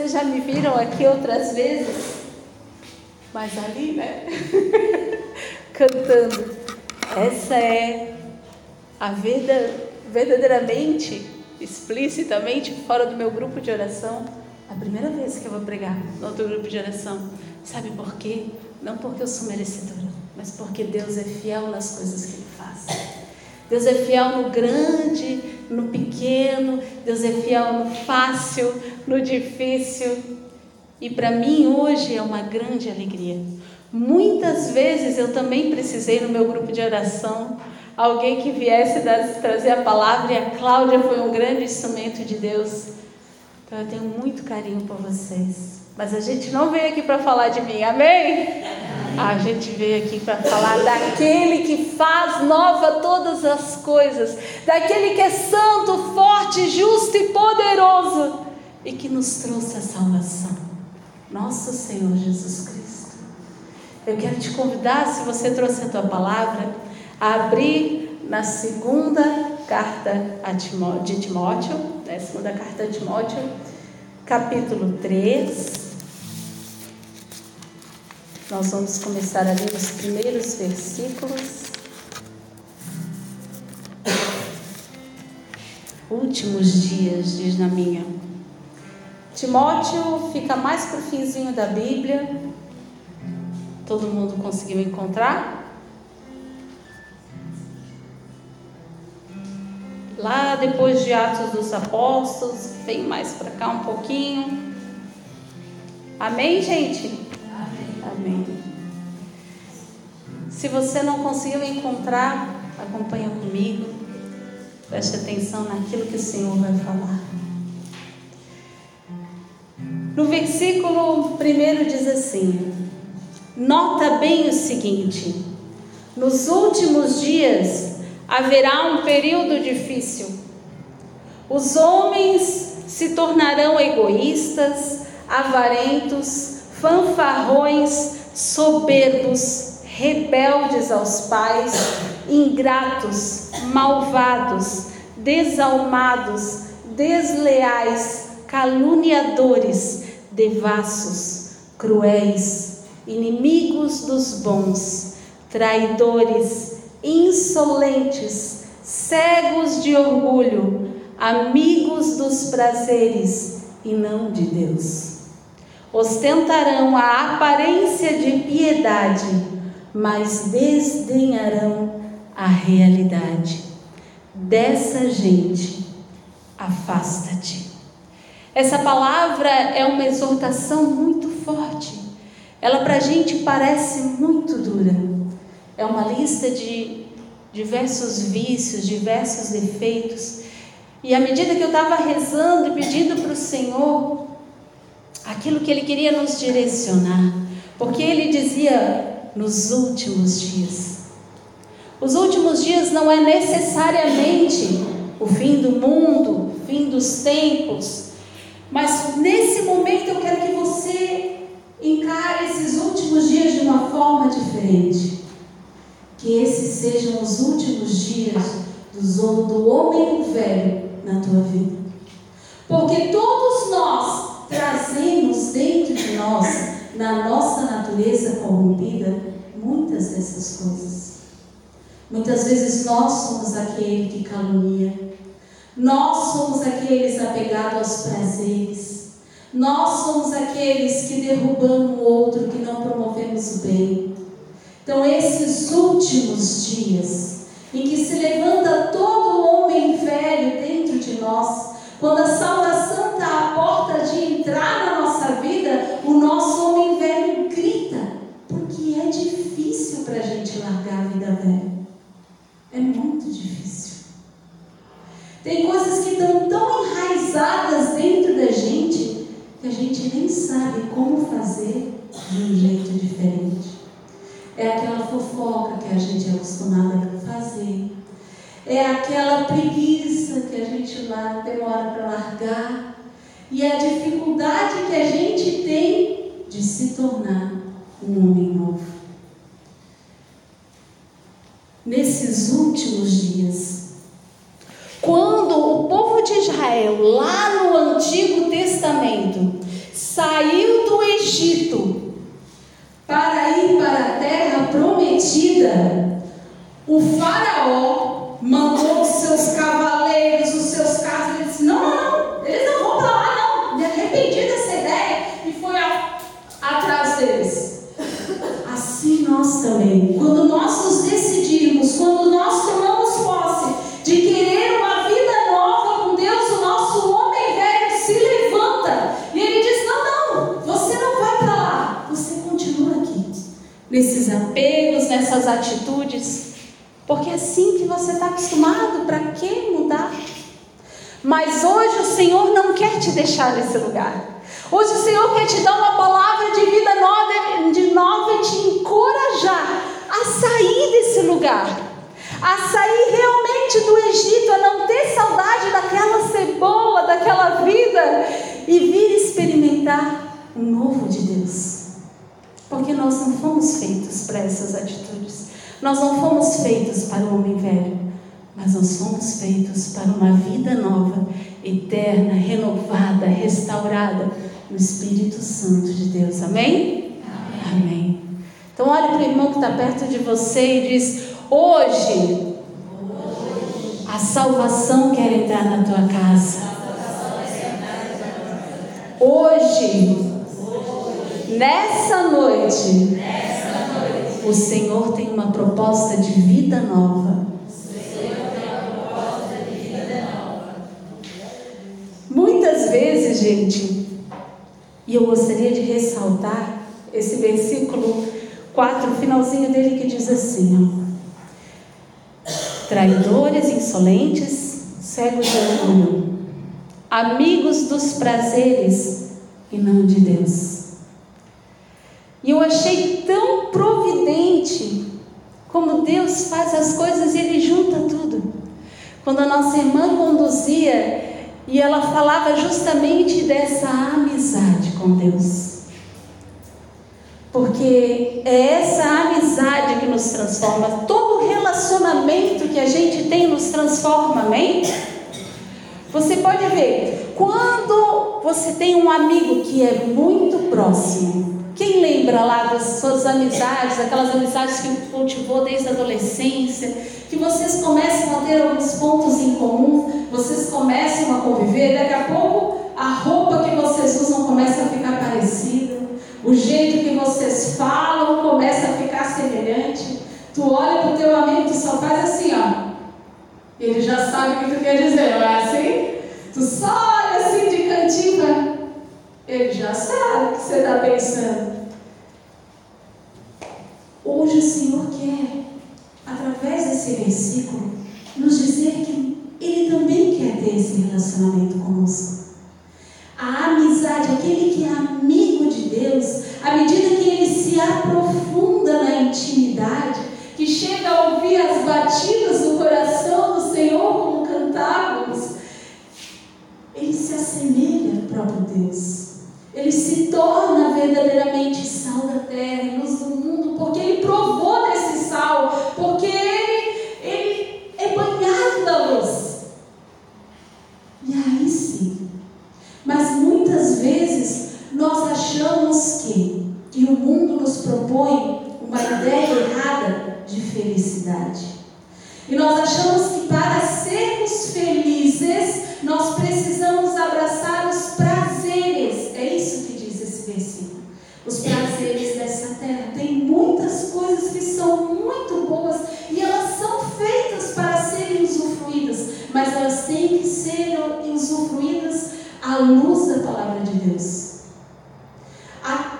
Vocês já me viram aqui outras vezes? Mas ali, né? Cantando. Essa é a vida verdadeiramente, explicitamente, fora do meu grupo de oração. A primeira vez que eu vou pregar no outro grupo de oração. Sabe por quê? Não porque eu sou merecedora, mas porque Deus é fiel nas coisas que Ele faz. Deus é fiel no grande, no pequeno, Deus é fiel no fácil, no difícil. E para mim hoje é uma grande alegria. Muitas vezes eu também precisei no meu grupo de oração alguém que viesse dar, trazer a palavra e a Cláudia foi um grande instrumento de Deus. Então eu tenho muito carinho por vocês. Mas a gente não veio aqui para falar de mim, amém? A gente veio aqui para falar daquele que faz nova todas as coisas, daquele que é santo, forte, justo e poderoso e que nos trouxe a salvação, nosso Senhor Jesus Cristo. Eu quero te convidar, se você trouxe a tua palavra, a abrir na segunda carta de Timóteo, né, segunda carta de Timóteo, capítulo 3. Nós vamos começar ali nos primeiros versículos. Últimos dias, diz na minha. Timóteo fica mais para o finzinho da Bíblia. Todo mundo conseguiu encontrar? Lá depois de Atos dos Apóstolos, vem mais para cá um pouquinho. Amém, gente? Amém. Se você não conseguiu encontrar, acompanha comigo. Preste atenção naquilo que o Senhor vai falar. No versículo 1 diz assim: Nota bem o seguinte: nos últimos dias haverá um período difícil. Os homens se tornarão egoístas, avarentos, fanfarrões, soberbos, rebeldes aos pais, ingratos, malvados, desalmados, desleais, caluniadores, devassos, cruéis, inimigos dos bons, traidores, insolentes, cegos de orgulho, amigos dos prazeres e não de Deus ostentarão a aparência de piedade, mas desdenharão a realidade. Dessa gente, afasta-te. Essa palavra é uma exortação muito forte. Ela para a gente parece muito dura. É uma lista de diversos vícios, diversos defeitos. E à medida que eu estava rezando e pedindo para o Senhor aquilo que ele queria nos direcionar, porque ele dizia nos últimos dias. Os últimos dias não é necessariamente o fim do mundo, o fim dos tempos, mas nesse momento eu quero que você encare esses últimos dias de uma forma diferente. Que esses sejam os últimos dias do homem velho na tua vida. Porque todos nós trazemos dentro de nós, na nossa natureza corrompida, muitas dessas coisas. Muitas vezes nós somos aquele que calunia, nós somos aqueles apegados aos prazeres, nós somos aqueles que derrubamos o outro, que não promovemos o bem. Então, esses últimos dias, em que se levanta todo o homem velho dentro de nós, quando a salvação está à porta de entrar na nossa vida, o nosso homem velho grita, porque é difícil para a gente largar a vida velha. É muito difícil. Tem coisas que estão tão enraizadas dentro da gente que a gente nem sabe como fazer de um jeito diferente. É aquela fofoca que a gente é acostumada a fazer é aquela preguiça que a gente lá demora para largar e a dificuldade que a gente tem de se tornar um homem novo. Nesses últimos dias, quando o povo de Israel, lá no Antigo Testamento, Egito para ir para a terra prometida, o Faraó mandou os seus cavaleiros, os seus carros, ele disse: não, não, não, eles não vão para lá, não. Ele arrependido dessa ideia e foi a, atrás deles. Assim nós também, quando nós nesses apegos, nessas atitudes. Porque é assim que você está acostumado, para que mudar? Mas hoje o Senhor não quer te deixar nesse lugar. Hoje o Senhor quer te dar uma palavra de vida nova, de nova e te encorajar a sair desse lugar, a sair realmente do Egito, a não ter saudade daquela cebola, daquela vida e vir experimentar o novo de Deus. Porque nós não fomos feitos para essas atitudes. Nós não fomos feitos para o homem velho, mas nós fomos feitos para uma vida nova, eterna, renovada, restaurada no Espírito Santo de Deus. Amém? Amém. Amém. Então olhe para o irmão que está perto de você e diz: hoje a salvação quer entrar na tua casa. Hoje, nessa noite, o Senhor tem uma proposta de vida nova. Muitas vezes, gente, e eu gostaria de ressaltar esse versículo 4, o finalzinho dele que diz assim: ó, Traidores, insolentes, cegos de orgulho, amigos dos prazeres e não de Deus. E eu achei tão providente como Deus faz as coisas e Ele junta tudo. Quando a nossa irmã conduzia e ela falava justamente dessa amizade com Deus. Porque é essa amizade que nos transforma. Todo relacionamento que a gente tem nos transforma, amém? Você pode ver, quando você tem um amigo que é muito próximo, quem lembra lá das suas amizades, aquelas amizades que cultivou desde a adolescência, que vocês começam a ter alguns pontos em comum, vocês começam a conviver, daqui a pouco a roupa que vocês usam começa a ficar parecida, o jeito que vocês falam começa a ficar semelhante. Tu olha para o teu amigo, tu só faz assim, ó. Ele já sabe o que tu quer dizer, não é assim? Tu só olha assim de cantinho, ele já sabe o que você está pensando. Hoje o Senhor quer, através desse versículo, nos dizer que Ele também quer ter esse relacionamento conosco. A amizade, aquele que é amigo de Deus, à medida que ele se aprofunda na intimidade, que chega a ouvir as batidas do coração do Senhor, como cantávamos, ele se assemelha ao próprio Deus. Ele se torna verdadeiramente sal da terra e luz do mundo, porque ele provou desse sal, porque ele, ele é banhado da luz. E aí sim. Mas muitas vezes nós achamos que, o mundo nos propõe uma ideia errada de felicidade. E nós achamos que para sermos felizes, nós precisamos abraçar os prazeres. É isso que diz esse versículo. Os prazeres dessa terra. Tem muitas coisas que são muito boas e elas são feitas para serem usufruídas, mas elas têm que ser usufruídas à luz da palavra de Deus. A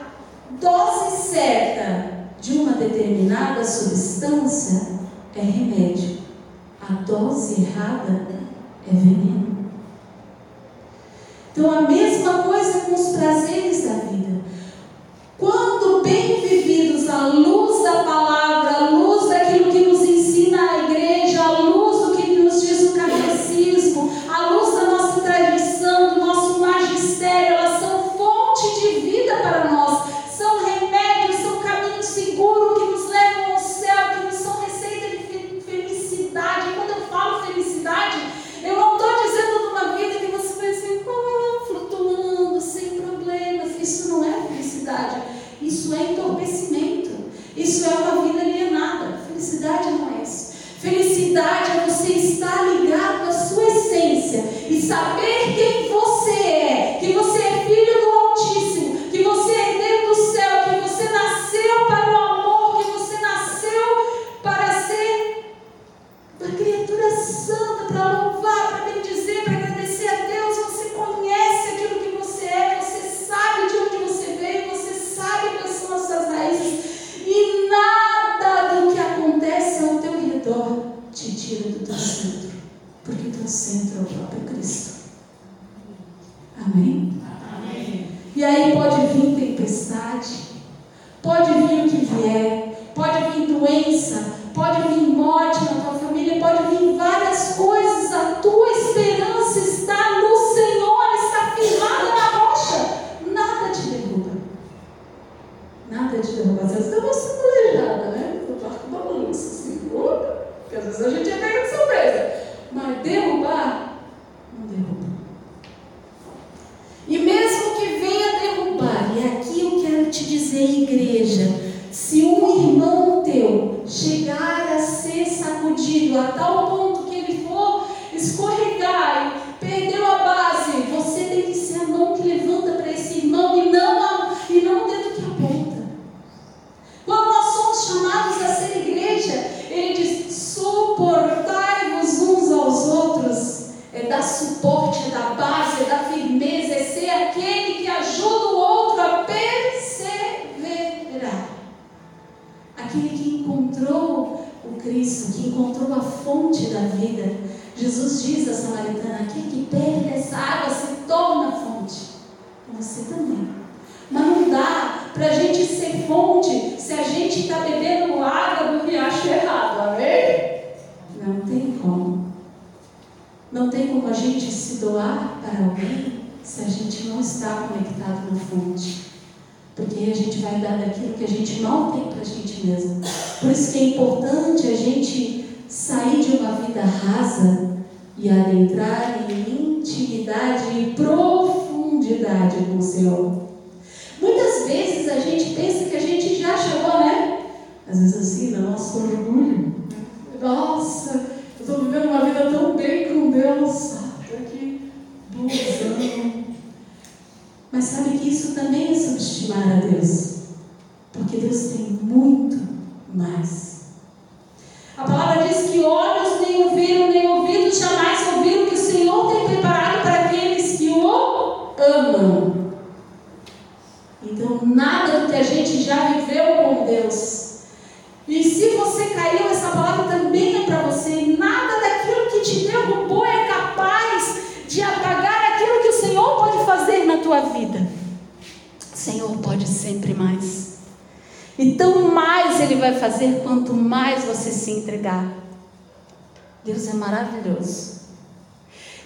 dose certa de uma determinada substância é remédio. A errada é veneno. Então, a mesma coisa com os prazeres porque às vezes a gente é pego de surpresa. Mas derrubar, não derruba. E mesmo que venha derrubar, e aqui eu quero te dizer, igreja, se um irmão teu chegar a ser sacudido a tal ponto que ele for escorregar e perdeu a base, você tem que ser a mão que levanta para esse irmão e não, a, e não o dedo que aponta. Quando nós somos chamados a ser igreja, ele diz: suportai-vos uns aos outros. É dar suporte, é dar base, é dar firmeza, é ser aquele que ajuda o outro a perseverar. Aquele que encontrou o Cristo, a fonte da vida. Jesus diz à samaritana: aquele que perde essa água se torna fonte. Você também. Mas não dá para a gente ser fonte se a gente está bebendo água do riacho errado, amém? Não tem como. Não tem como a gente se doar para alguém se a gente não está conectado na fonte. Porque a gente vai dar daquilo que a gente mal tem para a gente mesmo. Por isso que é importante a gente sair de uma vida rasa e adentrar em intimidade e profundidade com o Senhor. Muitas vezes a gente pensa que a gente já chegou, né? Às vezes assim, no nosso orgulho. Nossa, eu estou vivendo uma vida tão bem com Deus. Estou aqui bonzão. Mas sabe que isso também é subestimar a Deus. Porque Deus tem muito mais. Maravilhoso.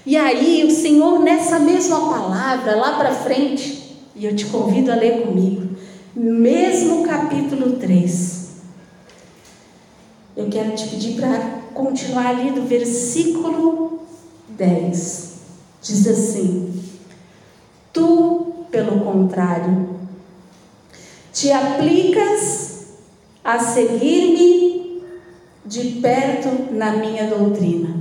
E aí, o Senhor, nessa mesma palavra, lá para frente, e eu te convido a ler comigo, mesmo capítulo 3. Eu quero te pedir para continuar ali do versículo 10. Diz assim: Tu, pelo contrário, te aplicas a seguir-me de perto na minha doutrina,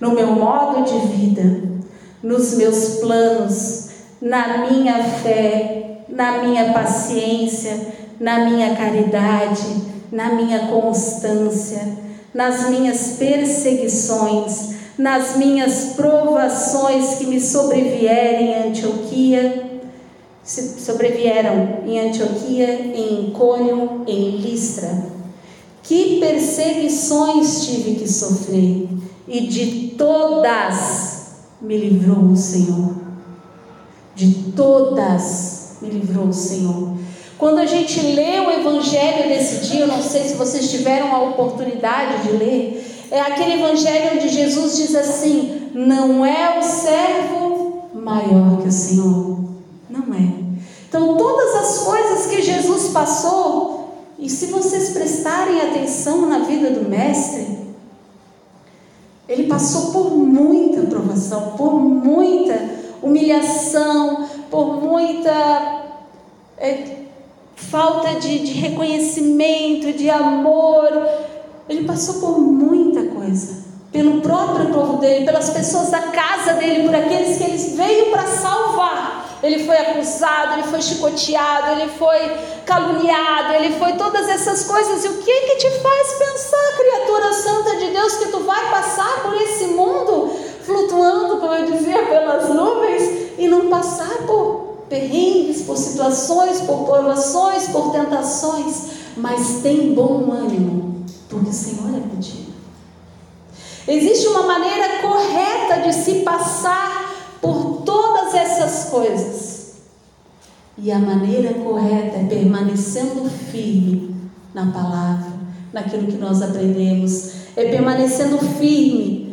no meu modo de vida, nos meus planos, na minha fé, na minha paciência, na minha caridade, na minha constância, nas minhas perseguições, nas minhas provações que me sobrevierem em Antioquia, sobrevieram em Antioquia, em Icônio, em Listra. Que perseguições tive que sofrer, e de todas me livrou o Senhor. De todas me livrou o Senhor. Quando a gente lê o Evangelho desse dia, eu não sei se vocês tiveram a oportunidade de ler, é aquele Evangelho onde Jesus diz assim: não é o servo maior que o Senhor. Não é. Então, todas as coisas que Jesus passou, e se vocês prestarem atenção na vida do Mestre, ele passou por muita provação, por muita humilhação, por muita é, falta de, de reconhecimento, de amor. Ele passou por muita coisa. Pelo próprio povo dele, pelas pessoas da casa dele, por aqueles que ele veio para salvar. Ele foi acusado, ele foi chicoteado, ele foi caluniado, ele foi todas essas coisas. E o que que te faz pensar, criatura santa de Deus, que tu vai passar por esse mundo flutuando, como eu dizia, pelas nuvens e não passar por perrengues, por situações, por provações, por tentações, mas tem bom ânimo, porque o Senhor é contigo. Existe uma maneira correta de se passar por essas coisas. E a maneira correta é permanecendo firme na palavra, naquilo que nós aprendemos, é permanecendo firme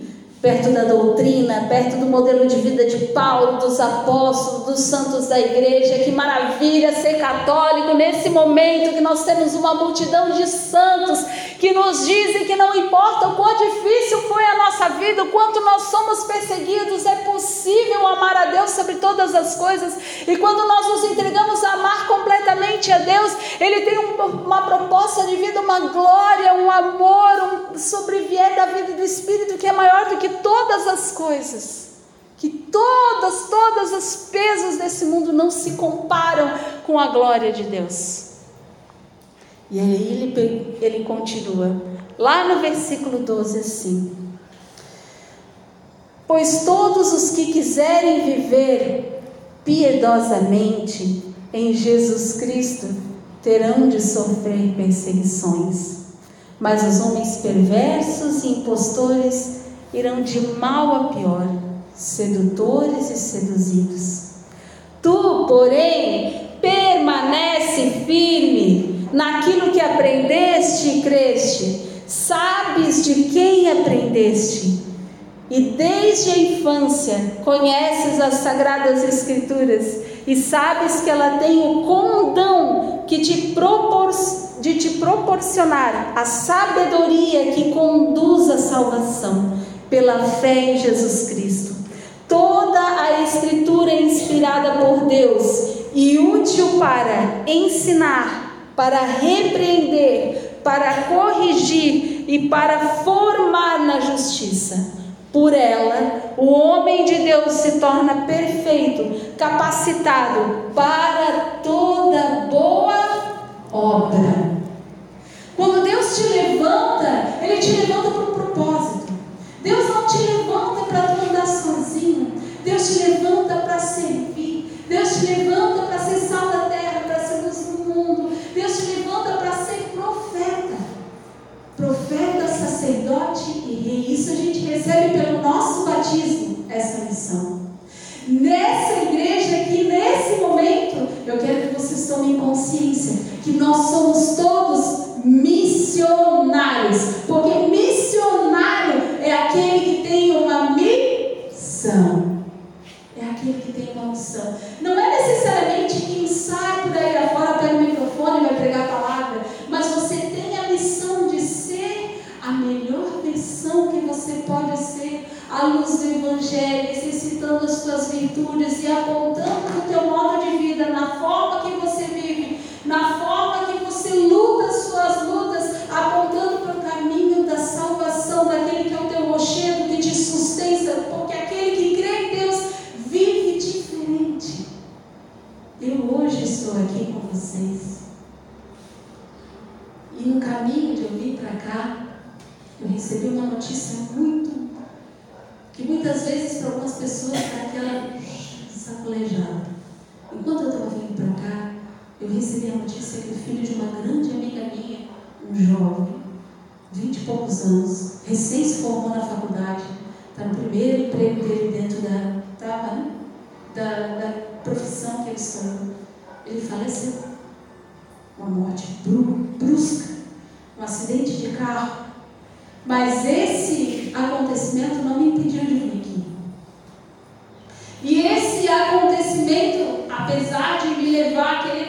perto da doutrina, perto do modelo de vida de Paulo, dos apóstolos, dos santos da igreja. Que maravilha ser católico nesse momento que nós temos uma multidão de santos que nos dizem que não importa o quão difícil foi a nossa vida, o quanto nós somos perseguidos, é possível amar a Deus sobre todas as coisas. E quando nós nos entregamos a amar completamente a Deus, Ele tem uma proposta de vida, uma glória, um amor, um sobreviver da vida do Espírito que é maior do que todas as coisas. Que todas, todos os pesos desse mundo não se comparam com a glória de Deus. E aí ele, ele continua, lá no versículo 12, assim: Pois todos os que quiserem viver piedosamente em Jesus Cristo terão de sofrer perseguições, mas os homens perversos e impostores irão de mal a pior, sedutores e seduzidos. Tu, porém, permanece firme naquilo que aprendeste e creste, sabes de quem aprendeste, e desde a infância conheces as sagradas Escrituras e sabes que ela tem o condão que te propor, de te proporcionar a sabedoria que conduz à salvação pela fé em Jesus Cristo. Toda a Escritura é inspirada por Deus e útil para ensinar, para repreender, para corrigir e para formar na justiça. Por ela, o homem de Deus se torna perfeito, capacitado para toda boa obra. Quando Deus te levanta, Ele te levanta para um propósito. Deus não te levanta para tu andar sozinho. Deus te levanta para servir. Deus te levanta para ser sal da terra, para ser luz do mundo. Deus te levanta para ser profeta. Profeta, e. Isso a gente recebe pelo nosso batismo, essa missão. Nessa igreja aqui, nesse momento, eu quero que vocês tomem consciência que nós somos todos missionários. Porque missionário Eu hoje estou aqui com vocês. E no caminho de eu vir para cá, eu recebi uma notícia muito, que muitas vezes para algumas pessoas é aquela sacolejada. Enquanto eu estava vindo para cá, eu recebi a notícia que o filho de uma grande amiga minha, um jovem, vinte e poucos anos, recém se formou na faculdade, está no primeiro emprego dele dentro da, tava, né? da, da profissão que ele escolheu. Ele faleceu. Uma morte brusca, um acidente de carro. Mas esse acontecimento não me impediu de vir aqui. E esse acontecimento, apesar de me levar a querer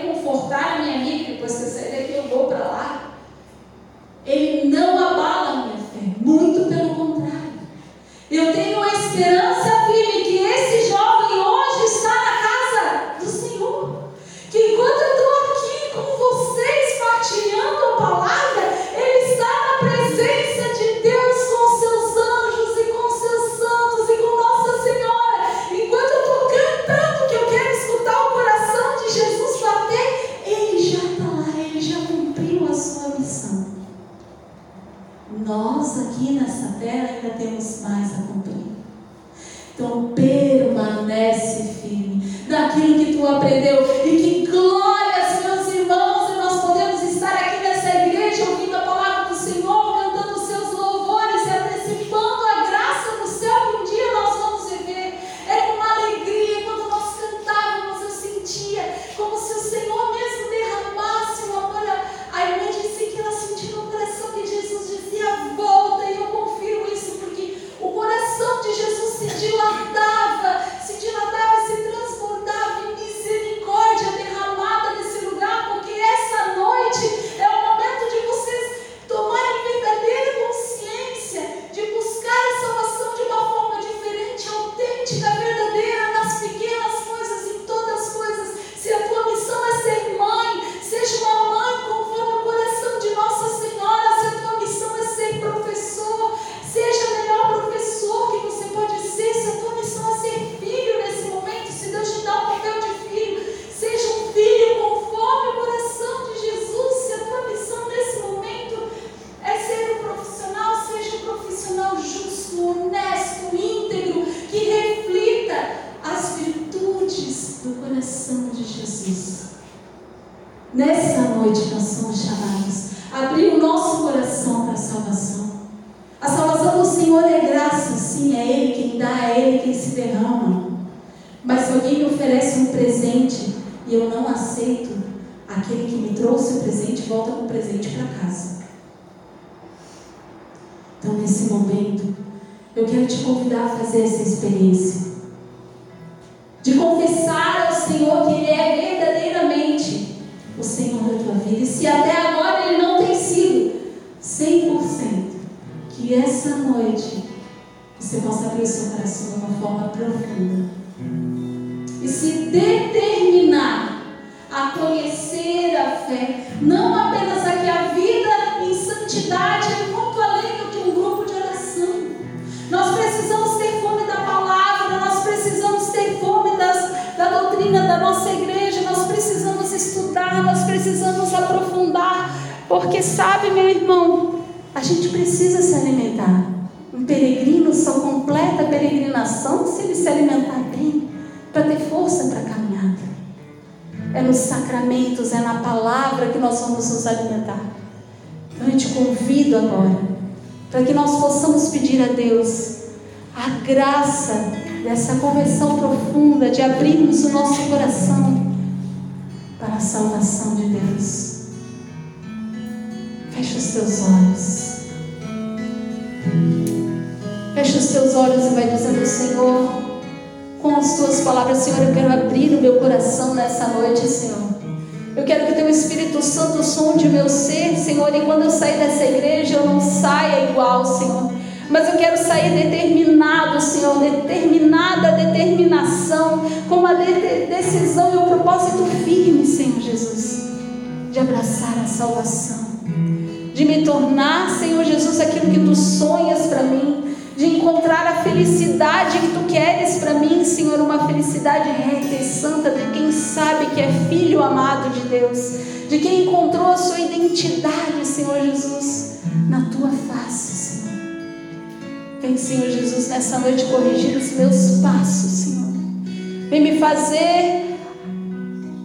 fazer essa experiência. De confessar ao Senhor que Ele é verdadeiramente o Senhor da tua vida. E se até agora Ele não tem sido 100%, que essa noite você possa abrir o seu coração de uma forma profunda. E se determinar a conhecer a fé, não apenas precisamos aprofundar, porque sabe, meu irmão, a gente precisa se alimentar. Um peregrino só completa a peregrinação se ele se alimentar bem, para ter força para a caminhada. É nos sacramentos, é na palavra que nós vamos nos alimentar. Então eu te convido agora, para que nós possamos pedir a Deus a graça dessa conversão profunda, de abrirmos o nosso coração para a salvação de Deus. Feche os teus olhos. Feche os teus olhos e vai dizendo, Senhor, com as tuas palavras, Senhor, eu quero abrir o meu coração nessa noite, Senhor. Eu quero que o teu Espírito Santo sonde o meu ser, Senhor, e quando eu sair dessa igreja, eu não saia igual, Senhor. Mas eu quero sair determinado, Senhor, determinada determinação, com uma decisão e um propósito salvação de me tornar, Senhor Jesus, aquilo que tu sonhas para mim, de encontrar a felicidade que tu queres para mim, Senhor, uma felicidade reta e santa de quem sabe que é filho amado de Deus, de quem encontrou a sua identidade, Senhor Jesus, na tua face, Senhor. Vem, Senhor Jesus, nessa noite corrigir os meus passos, Senhor. Vem me fazer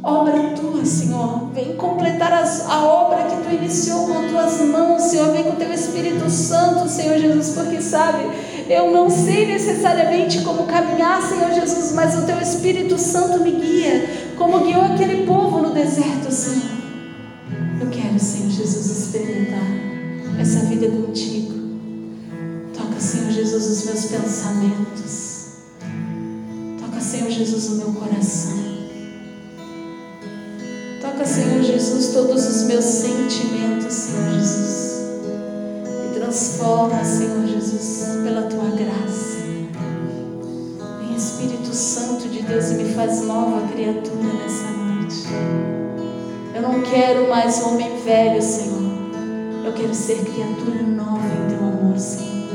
obra tua, Senhor. Vem completar as, a obra que tu iniciou com tuas mãos, Senhor. Vem com teu Espírito Santo, Senhor Jesus, porque sabe, eu não sei necessariamente como caminhar, Senhor Jesus, mas o teu Espírito Santo me guia, como guiou aquele povo no deserto, Senhor. Eu quero, Senhor Jesus, experimentar essa vida contigo. Toca, Senhor Jesus, os meus pensamentos. Toca, Senhor Jesus, o meu coração. Todos os meus sentimentos, Senhor Jesus. E transforma, Senhor Jesus, pela tua graça. Vem Espírito Santo de Deus e me faz nova criatura nessa noite. Eu não quero mais homem velho, Senhor. Eu quero ser criatura nova em teu amor, Senhor.